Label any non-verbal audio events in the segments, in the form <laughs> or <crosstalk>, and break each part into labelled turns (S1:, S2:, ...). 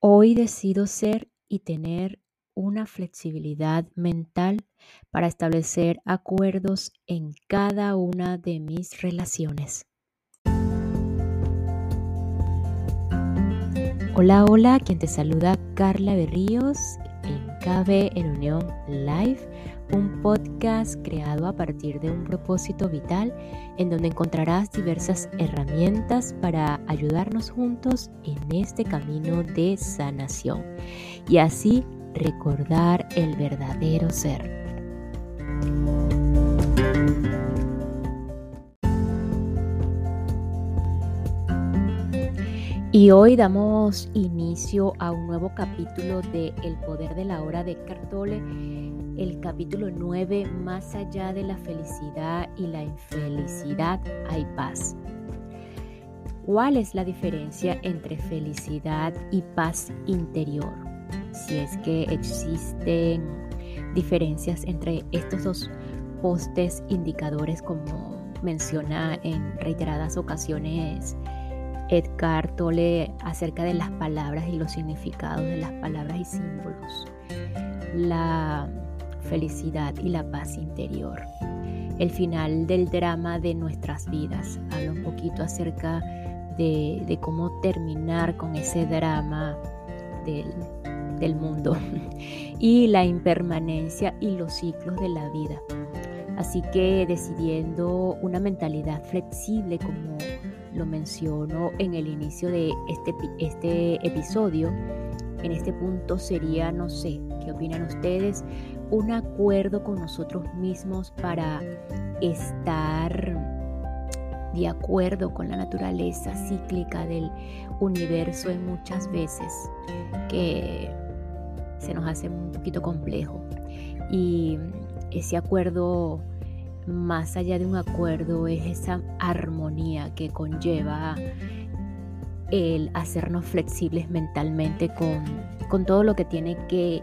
S1: Hoy decido ser y tener una flexibilidad mental para establecer acuerdos en cada una de mis relaciones. Hola, hola, quien te saluda Carla Berríos en KB en Unión Live un podcast creado a partir de un propósito vital en donde encontrarás diversas herramientas para ayudarnos juntos en este camino de sanación y así recordar el verdadero ser. Y hoy damos inicio a un nuevo capítulo de El poder de la hora de Cartole el capítulo 9, Más allá de la felicidad y la infelicidad hay paz. ¿Cuál es la diferencia entre felicidad y paz interior? Si es que existen diferencias entre estos dos postes indicadores como menciona en reiteradas ocasiones Edgar Tolle acerca de las palabras y los significados de las palabras y símbolos. La felicidad y la paz interior. El final del drama de nuestras vidas. Habla un poquito acerca de, cómo terminar con ese drama del, del mundo <laughs> y la impermanencia y los ciclos de la vida. Así que decidiendo una mentalidad flexible como lo menciono en el inicio de este, este episodio, en este punto sería, no sé, ¿qué opinan ustedes? Un acuerdo con nosotros mismos para estar de acuerdo con la naturaleza cíclica del universo en muchas veces que se nos hace un poquito complejo. Y ese acuerdo, más allá de un acuerdo, es esa armonía que conlleva el hacernos flexibles mentalmente con, con todo lo que tiene que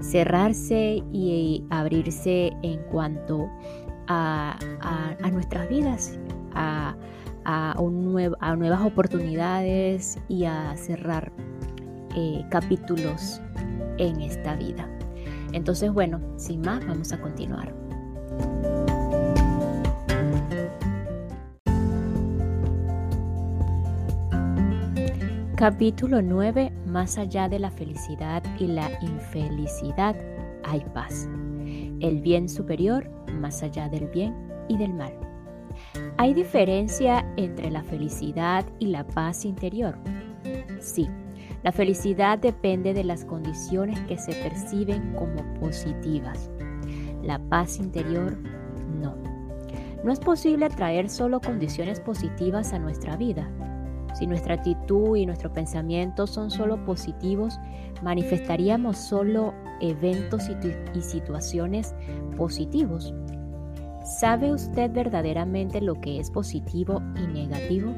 S1: cerrarse y abrirse en cuanto a, nuestras vidas, a, un a, nuevas oportunidades y a cerrar eh, capítulos en esta vida. Entonces, bueno, sin más, vamos a continuar. Capítulo 9. Más allá de la felicidad y la infelicidad hay paz. El bien superior más allá del bien y del mal. ¿Hay diferencia entre la felicidad y la paz interior? Sí, la felicidad depende de las condiciones que se perciben como positivas. La paz interior no. No es posible atraer solo condiciones positivas a nuestra vida si nuestra actitud y nuestro pensamiento son solo positivos, manifestaríamos solo eventos y, situaciones positivos. ¿Sabe usted verdaderamente lo que es positivo y negativo?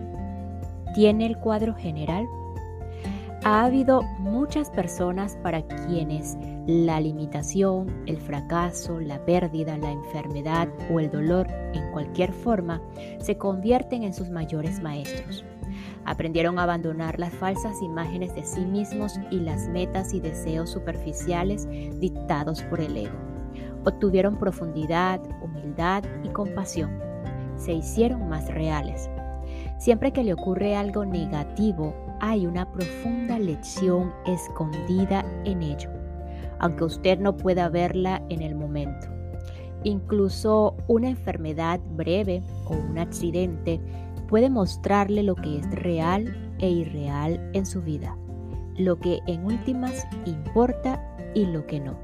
S1: ¿Tiene el cuadro general? Ha habido muchas personas para quienes la limitación, el fracaso, la pérdida, la enfermedad o el dolor en cualquier forma se convierten en sus mayores maestros. Aprendieron a abandonar las falsas imágenes de sí mismos y las metas y deseos superficiales dictados por el ego. Obtuvieron profundidad, humildad y compasión. Se hicieron más reales. Siempre que le ocurre algo negativo, hay una profunda lección escondida en ello, aunque usted no pueda verla en el momento. Incluso una enfermedad breve o un accidente puede mostrarle lo que es real e irreal en su vida, lo que en últimas importa y lo que no.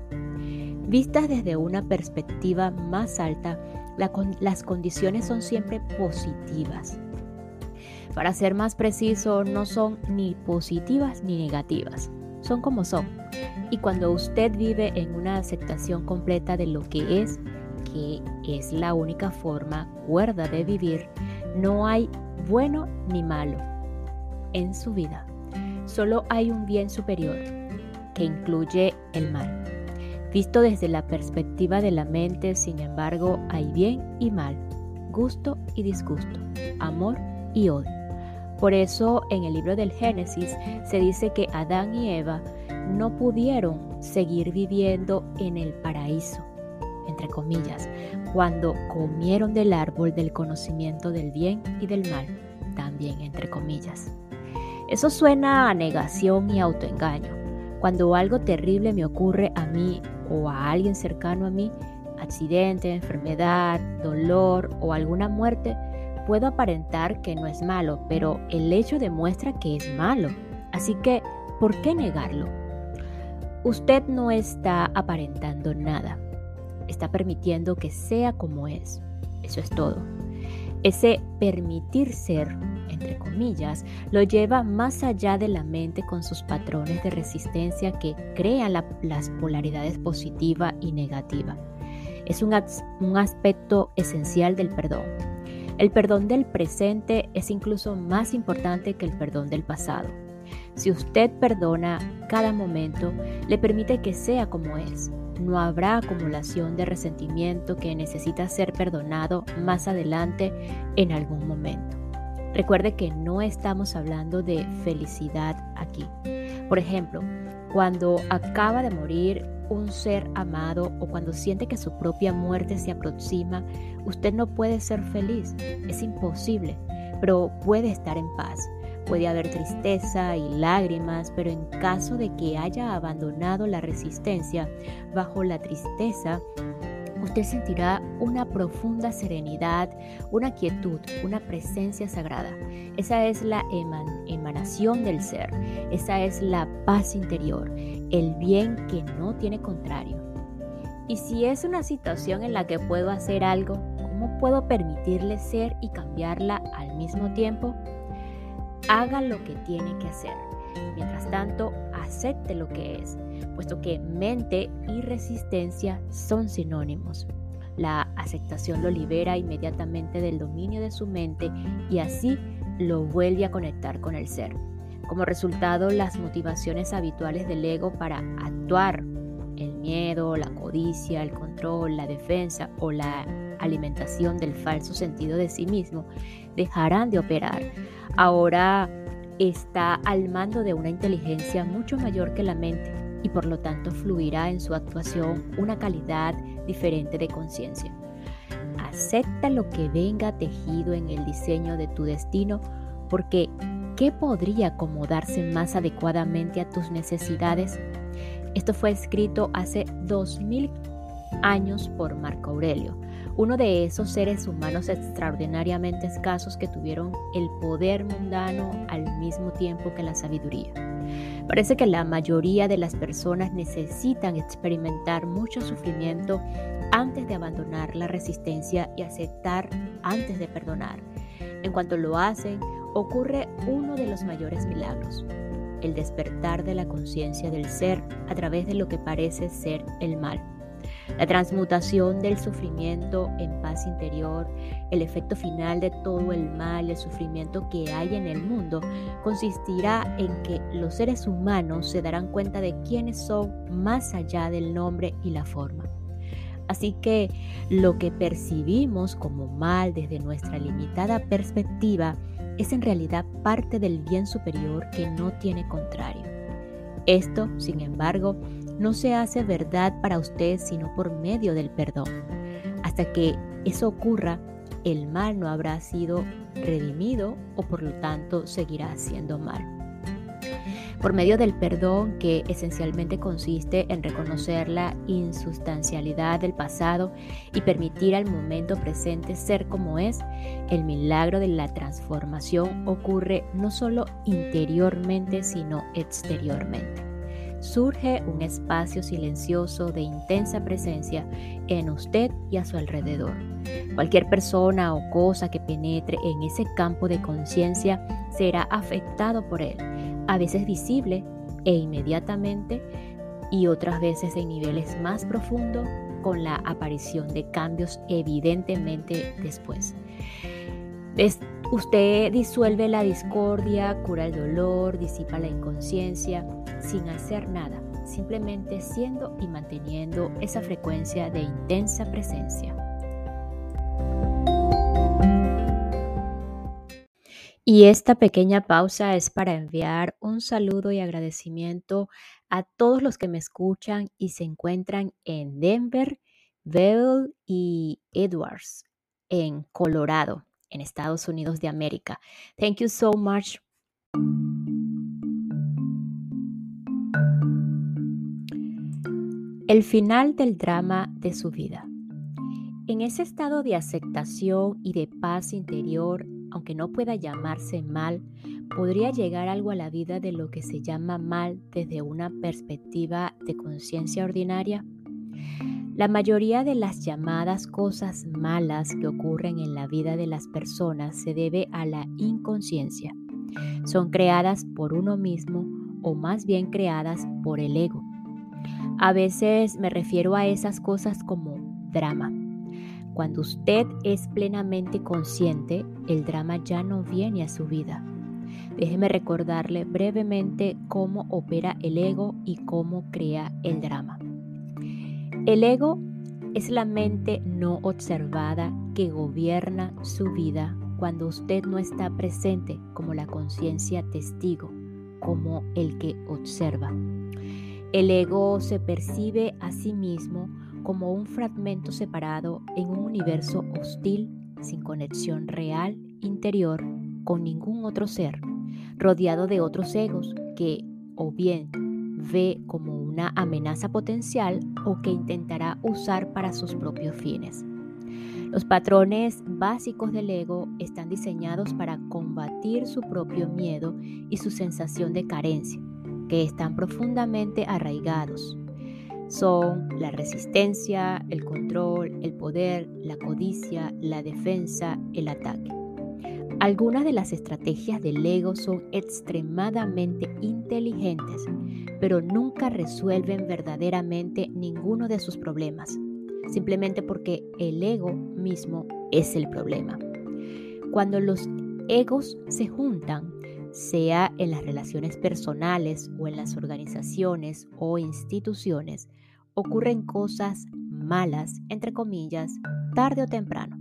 S1: Vistas desde una perspectiva más alta, las condiciones son siempre positivas. Para ser más preciso, no son ni positivas ni negativas, son como son. Y cuando usted vive en una aceptación completa de lo que es, que es la única forma cuerda de vivir, no hay bueno ni malo en su vida. Solo hay un bien superior que incluye el mal. Visto desde la perspectiva de la mente, sin embargo, hay bien y mal, gusto y disgusto, amor y odio. Por eso en el libro del Génesis se dice que Adán y Eva no pudieron seguir viviendo en el paraíso, entre comillas, cuando comieron del árbol del conocimiento del bien y del mal, también entre comillas. Eso suena a negación y autoengaño. Cuando algo terrible me ocurre a mí o a alguien cercano a mí, accidente, enfermedad, dolor o alguna muerte, puedo aparentar que no es malo, pero el hecho demuestra que es malo. Así que, ¿por qué negarlo? Usted no está aparentando nada. Está permitiendo que sea como es. Eso es todo. Ese permitir ser, entre comillas, lo lleva más allá de la mente con sus patrones de resistencia que crean las polaridades positiva y negativa. Es un, un aspecto esencial del perdón. El perdón del presente es incluso más importante que el perdón del pasado. Si usted perdona cada momento, le permite que sea como es. No habrá acumulación de resentimiento que necesita ser perdonado más adelante en algún momento. Recuerde que no estamos hablando de felicidad aquí. Por ejemplo, cuando acaba de morir un ser amado o cuando siente que su propia muerte se aproxima, usted no puede ser feliz. Es imposible, pero puede estar en paz Puede haber tristeza y lágrimas, pero en caso de que haya abandonado la resistencia bajo la tristeza, usted sentirá una profunda serenidad, una quietud, una presencia sagrada. Esa es la emanación del ser, esa es la paz interior, el bien que no tiene contrario. Y si es una situación en la que puedo hacer algo, ¿cómo puedo permitirle ser y cambiarla al mismo tiempo? Haga lo que tiene que hacer. Mientras tanto, acepte lo que es, puesto que mente y resistencia son sinónimos. La aceptación lo libera inmediatamente del dominio de su mente y así lo vuelve a conectar con el ser. Como resultado, las motivaciones habituales del ego para actuar, el miedo, la codicia, el control, la defensa o la alimentación del falso sentido de sí mismo, dejarán de operar ahora está al mando de una inteligencia mucho mayor que la mente y por lo tanto fluirá en su actuación una calidad diferente de conciencia. Acepta lo que venga tejido en el diseño de tu destino porque ¿qué podría acomodarse más adecuadamente a tus necesidades? Esto fue escrito hace 2000 años por Marco Aurelio uno de esos seres humanos extraordinariamente escasos que tuvieron el poder mundano al mismo tiempo que la sabiduría. Parece que la mayoría de las personas necesitan experimentar mucho sufrimiento antes de abandonar la resistencia y aceptar antes de perdonar. En cuanto lo hacen, ocurre uno de los mayores milagros, el despertar de la conciencia del ser a través de lo que parece ser el mal. La transmutación del sufrimiento en paz interior, el efecto final de todo el mal, el sufrimiento que hay en el mundo, consistirá en que los seres humanos se darán cuenta de quiénes son más allá del nombre y la forma. Así que lo que percibimos como mal desde nuestra limitada perspectiva es en realidad parte del bien superior que no tiene contrario. Esto, sin embargo, no se hace verdad para usted sino por medio del perdón. Hasta que eso ocurra, el mal no habrá sido redimido o por lo tanto seguirá siendo mal. Por medio del perdón, que esencialmente consiste en reconocer la insustancialidad del pasado y permitir al momento presente ser como es, el milagro de la transformación ocurre no solo interiormente, sino exteriormente surge un espacio silencioso de intensa presencia en usted y a su alrededor. Cualquier persona o cosa que penetre en ese campo de conciencia será afectado por él, a veces visible e inmediatamente y otras veces en niveles más profundos con la aparición de cambios evidentemente después. Usted disuelve la discordia, cura el dolor, disipa la inconsciencia, sin hacer nada, simplemente siendo y manteniendo esa frecuencia de intensa presencia. Y esta pequeña pausa es para enviar un saludo y agradecimiento a todos los que me escuchan y se encuentran en Denver, Vail y Edwards, en Colorado, en Estados Unidos de América. Thank you so much. El final del drama de su vida. En ese estado de aceptación y de paz interior, aunque no pueda llamarse mal, podría llegar algo a la vida de lo que se llama mal desde una perspectiva de conciencia ordinaria. La mayoría de las llamadas cosas malas que ocurren en la vida de las personas se debe a la inconsciencia. Son creadas por uno mismo o más bien creadas por el ego. A veces me refiero a esas cosas como drama. Cuando usted es plenamente consciente, el drama ya no viene a su vida. Déjeme recordarle brevemente cómo opera el ego y cómo crea el drama. El ego es la mente no observada que gobierna su vida cuando usted no está presente como la conciencia testigo, como el que observa. El ego se percibe a sí mismo como un fragmento separado en un universo hostil, sin conexión real, interior, con ningún otro ser, rodeado de otros egos que o bien ve como una amenaza potencial o que intentará usar para sus propios fines. Los patrones básicos del ego están diseñados para combatir su propio miedo y su sensación de carencia, que están profundamente arraigados. Son la resistencia, el control, el poder, la codicia, la defensa, el ataque. Algunas de las estrategias del ego son extremadamente inteligentes, pero nunca resuelven verdaderamente ninguno de sus problemas, simplemente porque el ego mismo es el problema. Cuando los egos se juntan, sea en las relaciones personales o en las organizaciones o instituciones, ocurren cosas malas, entre comillas, tarde o temprano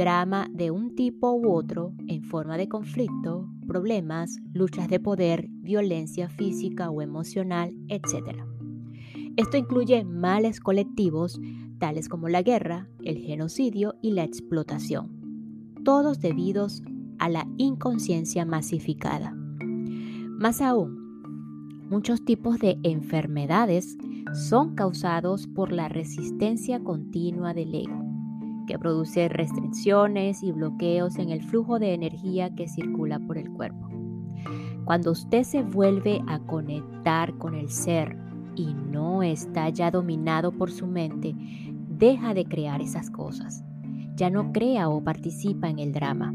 S1: drama de un tipo u otro en forma de conflicto, problemas, luchas de poder, violencia física o emocional, etc. Esto incluye males colectivos tales como la guerra, el genocidio y la explotación, todos debidos a la inconsciencia masificada. Más aún, muchos tipos de enfermedades son causados por la resistencia continua del ego que produce restricciones y bloqueos en el flujo de energía que circula por el cuerpo. Cuando usted se vuelve a conectar con el ser y no está ya dominado por su mente, deja de crear esas cosas. Ya no crea o participa en el drama.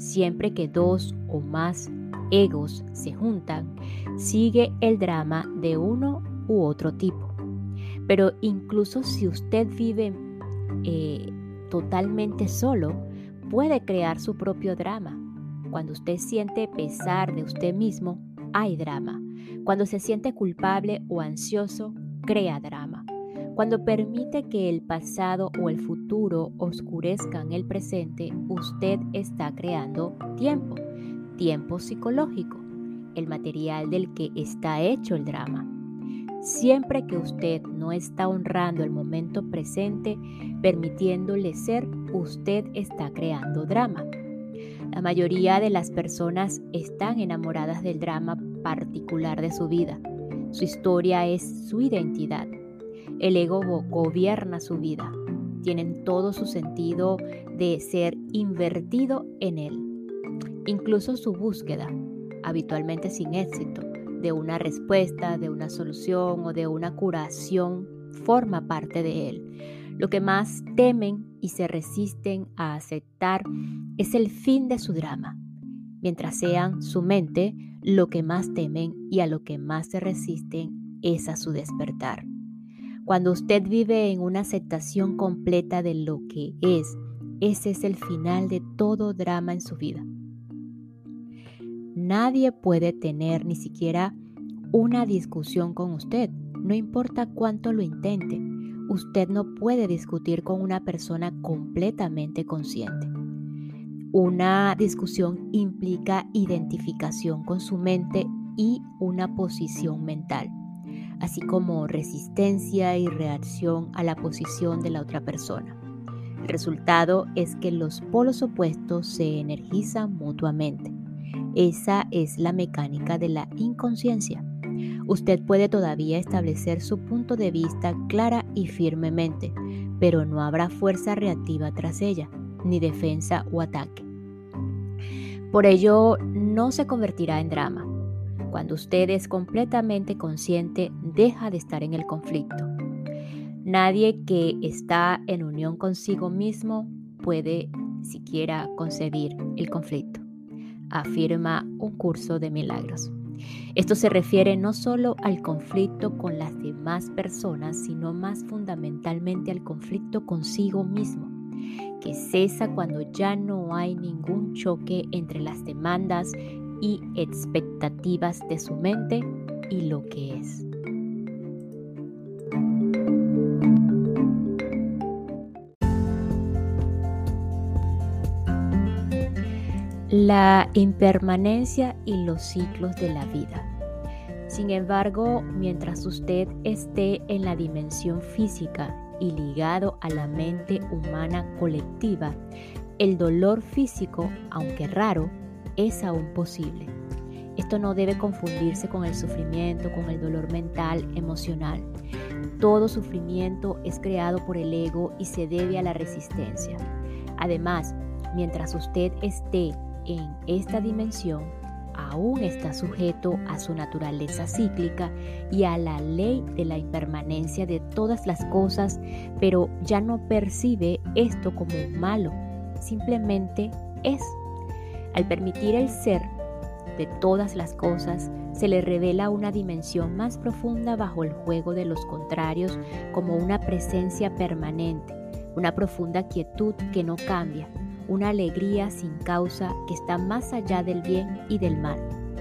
S1: Siempre que dos o más egos se juntan, sigue el drama de uno u otro tipo. Pero incluso si usted vive eh, totalmente solo, puede crear su propio drama. Cuando usted siente pesar de usted mismo, hay drama. Cuando se siente culpable o ansioso, crea drama. Cuando permite que el pasado o el futuro oscurezcan el presente, usted está creando tiempo, tiempo psicológico, el material del que está hecho el drama. Siempre que usted no está honrando el momento presente, permitiéndole ser, usted está creando drama. La mayoría de las personas están enamoradas del drama particular de su vida. Su historia es su identidad. El ego gobierna su vida. Tienen todo su sentido de ser invertido en él. Incluso su búsqueda, habitualmente sin éxito, de una respuesta, de una solución o de una curación forma parte de él. Lo que más temen y se resisten a aceptar es el fin de su drama, mientras sean su mente lo que más temen y a lo que más se resisten es a su despertar. Cuando usted vive en una aceptación completa de lo que es, ese es el final de todo drama en su vida. Nadie puede tener ni siquiera una discusión con usted, no importa cuánto lo intente. Usted no puede discutir con una persona completamente consciente. Una discusión implica identificación con su mente y una posición mental, así como resistencia y reacción a la posición de la otra persona. El resultado es que los polos opuestos se energizan mutuamente. Esa es la mecánica de la inconsciencia. Usted puede todavía establecer su punto de vista clara y firmemente, pero no habrá fuerza reactiva tras ella, ni defensa o ataque. Por ello, no se convertirá en drama. Cuando usted es completamente consciente, deja de estar en el conflicto. Nadie que está en unión consigo mismo puede siquiera concebir el conflicto, afirma un curso de milagros. Esto se refiere no solo al conflicto con las demás personas, sino más fundamentalmente al conflicto consigo mismo que cesa cuando ya no hay ningún choque entre las demandas y expectativas de su mente y lo que es. La impermanencia y los ciclos de la vida. Sin embargo, mientras usted esté en la dimensión física y ligado a la mente humana colectiva, el dolor físico, aunque raro, es aún posible. Esto no debe confundirse con el sufrimiento, con el dolor mental, emocional. Todo sufrimiento es creado por el ego y se debe a la resistencia. Además, mientras usted esté en esta dimensión, aún está sujeto a su naturaleza cíclica y a la ley de la impermanencia de todas las cosas, pero ya no percibe esto como malo, simplemente es. Al permitir el ser de todas las cosas, se le revela una dimensión más profunda bajo el juego de los contrarios como una presencia permanente, una profunda quietud que no cambia, una alegría sin causa que está más allá del bien y del mal.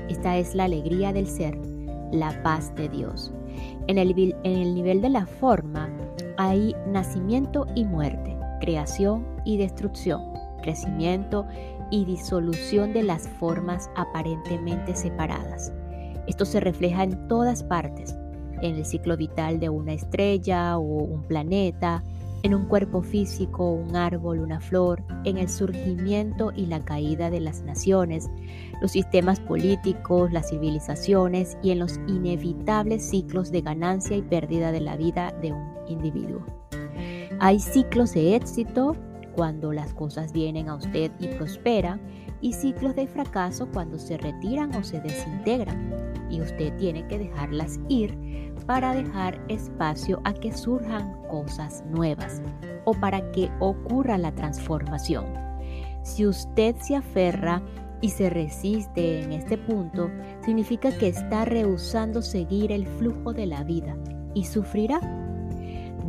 S1: Esta es la alegría del ser, la paz de Dios. En el, nivel de la forma hay nacimiento y muerte, creación y destrucción, crecimiento y disolución de las formas aparentemente separadas. Esto se refleja en todas partes, en el ciclo vital de una estrella o un planeta, en un cuerpo físico, un árbol, una flor, en el surgimiento y la caída de las naciones, los sistemas políticos, las civilizaciones y en los inevitables ciclos de ganancia y pérdida de la vida de un individuo. Hay ciclos de éxito cuando las cosas vienen a usted y prosperan y ciclos de fracaso cuando se retiran o se desintegran y usted tiene que dejarlas ir para dejar espacio a que surjan cosas nuevas o para que ocurra la transformación. Si usted se aferra y se resiste en este punto, significa que está rehusando seguir el flujo de la vida y sufrirá.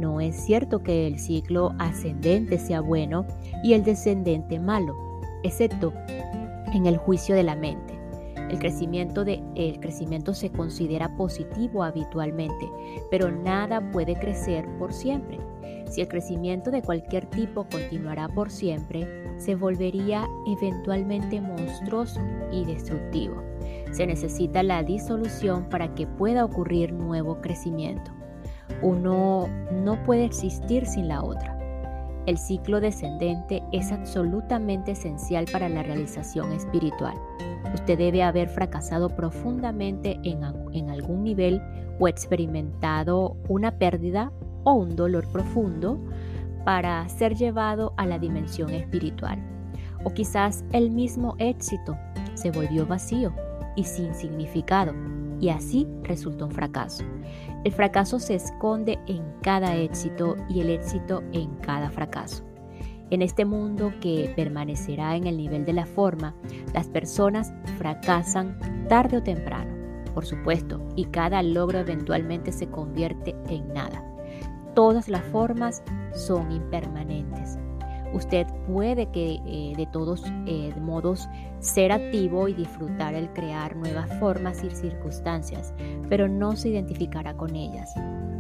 S1: No es cierto que el ciclo ascendente sea bueno y el descendente malo, excepto en el juicio de la mente. El crecimiento, se considera positivo habitualmente, pero nada puede crecer por siempre. Si el crecimiento de cualquier tipo continuará por siempre, se volvería eventualmente monstruoso y destructivo. Se necesita la disolución para que pueda ocurrir nuevo crecimiento. Uno no puede existir sin la otra. El ciclo descendente es absolutamente esencial para la realización espiritual. Usted debe haber fracasado profundamente en, algún nivel o experimentado una pérdida o un dolor profundo para ser llevado a la dimensión espiritual. O quizás el mismo éxito se volvió vacío y sin significado y así resultó un fracaso. El fracaso se esconde en cada éxito y el éxito en cada fracaso. En este mundo que permanecerá en el nivel de la forma, las personas fracasan tarde o temprano, por supuesto, y cada logro eventualmente se convierte en nada. Todas las formas son impermanentes. Usted puede que eh, de todos eh, modos ser activo y disfrutar el crear nuevas formas y circunstancias, pero no se identificará con ellas.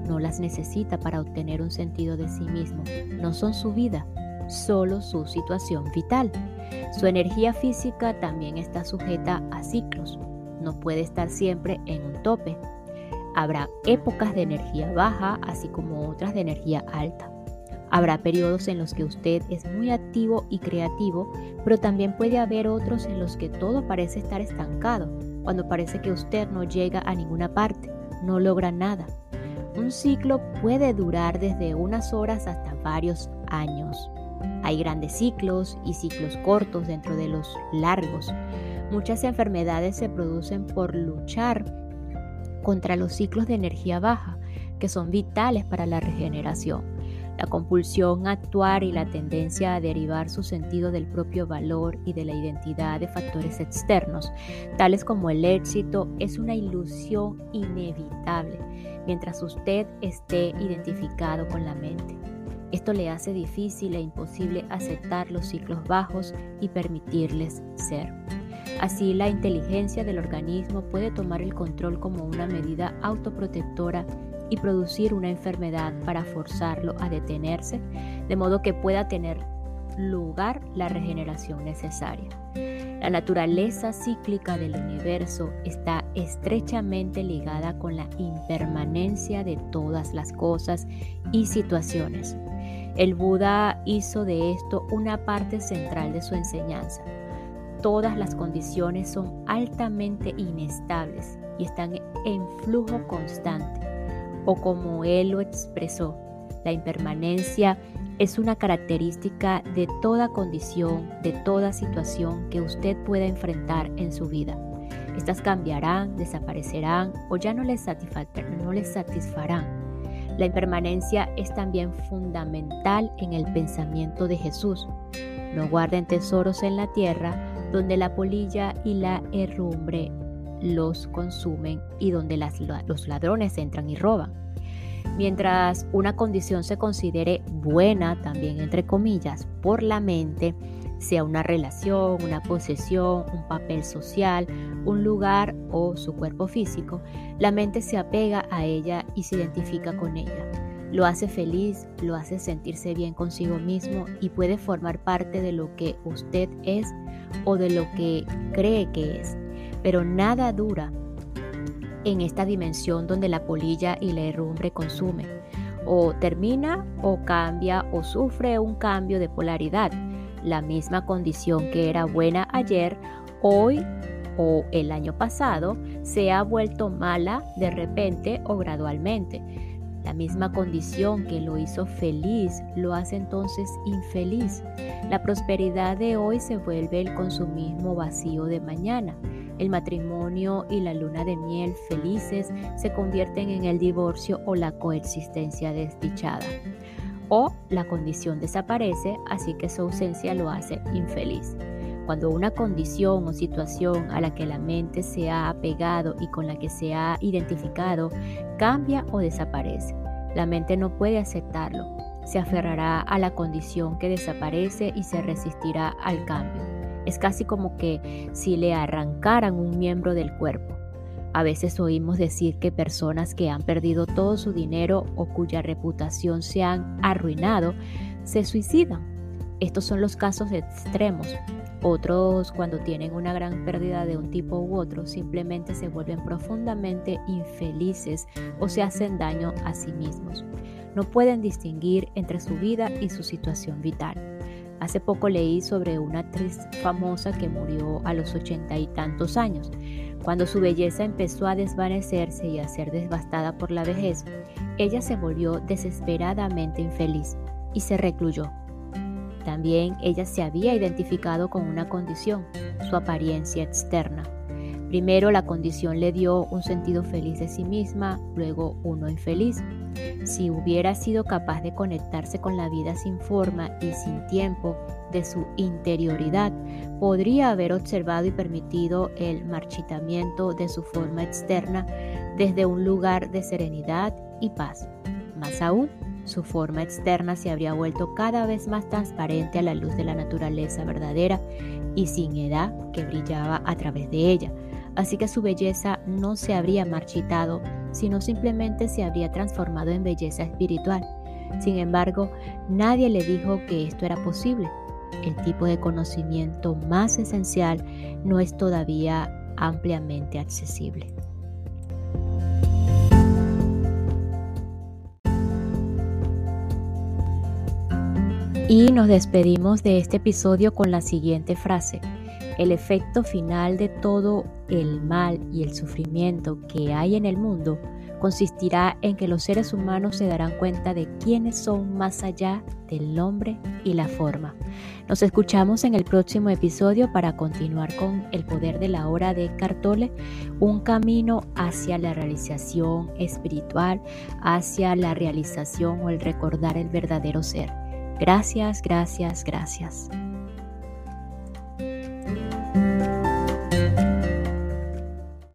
S1: No las necesita para obtener un sentido de sí mismo. No son su vida, solo su situación vital. Su energía física también está sujeta a ciclos, no puede estar siempre en un tope. Habrá épocas de energía baja, así como otras de energía alta. Habrá periodos en los que usted es muy activo y creativo, pero también puede haber otros en los que todo parece estar estancado, cuando parece que usted no llega a ninguna parte, no logra nada. Un ciclo puede durar desde unas horas hasta varios años. Hay grandes ciclos y ciclos cortos dentro de los largos. Muchas enfermedades se producen por luchar contra los ciclos de energía baja, que son vitales para la regeneración la compulsión a actuar y la tendencia a derivar su sentido del propio valor y de la identidad de factores externos, tales como el éxito, es una ilusión inevitable mientras usted esté identificado con la mente. Esto le hace difícil e imposible aceptar los ciclos bajos y permitirles ser. Así, la inteligencia del organismo puede tomar el control como una medida autoprotectora y producir una enfermedad para forzarlo a detenerse, de modo que pueda tener lugar la regeneración necesaria. La naturaleza cíclica del universo está estrechamente ligada con la impermanencia de todas las cosas y situaciones. El Buda hizo de esto una parte central de su enseñanza. Todas las condiciones son altamente inestables y están en flujo constante o como él lo expresó, la impermanencia es una característica de toda condición, de toda situación que usted pueda enfrentar en su vida. Estas cambiarán, desaparecerán o ya no les, no les satisfarán. La impermanencia es también fundamental en el pensamiento de Jesús. No guarden tesoros en la tierra donde la polilla y la herrumbre los consumen y donde los ladrones entran y roban. Mientras una condición se considere buena, también entre comillas, por la mente, sea una relación, una posesión, un papel social, un lugar o su cuerpo físico, la mente se apega a ella y se identifica con ella. Lo hace feliz, lo hace sentirse bien consigo mismo y puede formar parte de lo que usted es o de lo que cree que es pero nada dura en esta dimensión donde la polilla y la herrumbre consumen. O termina o cambia o sufre un cambio de polaridad. La misma condición que era buena ayer, hoy o el año pasado, se ha vuelto mala de repente o gradualmente. La misma condición que lo hizo feliz lo hace entonces infeliz. La prosperidad de hoy se vuelve el consumismo vacío de mañana. El matrimonio y la luna de miel felices se convierten en el divorcio o la coexistencia desdichada. O la condición desaparece, así que su ausencia lo hace infeliz. Cuando una condición o situación a la que la mente se ha apegado y con la que se ha identificado cambia o desaparece, la mente no puede aceptarlo. Se aferrará a la condición que desaparece y se resistirá al cambio. Es casi como que si le arrancaran un miembro del cuerpo. A veces oímos decir que personas que han perdido todo su dinero o cuya reputación se han arruinado se suicidan. Estos son los casos extremos. Otros, cuando tienen una gran pérdida de un tipo u otro, simplemente se vuelven profundamente infelices o se hacen daño a sí mismos. No pueden distinguir entre su vida y su situación vital. Hace poco leí sobre una actriz famosa que murió a los ochenta y tantos años. Cuando su belleza empezó a desvanecerse y a ser devastada por la vejez, ella se volvió desesperadamente infeliz y se recluyó. También ella se había identificado con una condición, su apariencia externa. Primero la condición le dio un sentido feliz de sí misma, luego uno infeliz. Si hubiera sido capaz de conectarse con la vida sin forma y sin tiempo de su interioridad, podría haber observado y permitido el marchitamiento de su forma externa desde un lugar de serenidad y paz. Más aún, su forma externa se habría vuelto cada vez más transparente a la luz de la naturaleza verdadera y sin edad que brillaba a través de ella así que su belleza no se habría marchitado, sino simplemente se habría transformado en belleza espiritual. Sin embargo, nadie le dijo que esto era posible. el tipo de conocimiento más esencial no es todavía ampliamente accesible. Y nos despedimos de este episodio con la siguiente frase. El efecto final de todo el mal y el sufrimiento que hay en el mundo consistirá en que los seres humanos se darán cuenta de quiénes son más allá del nombre y la forma. Nos escuchamos en el próximo episodio para continuar con el poder de la hora de Cartole, un camino hacia la realización espiritual, hacia la realización o el recordar el verdadero ser. Gracias, gracias, gracias.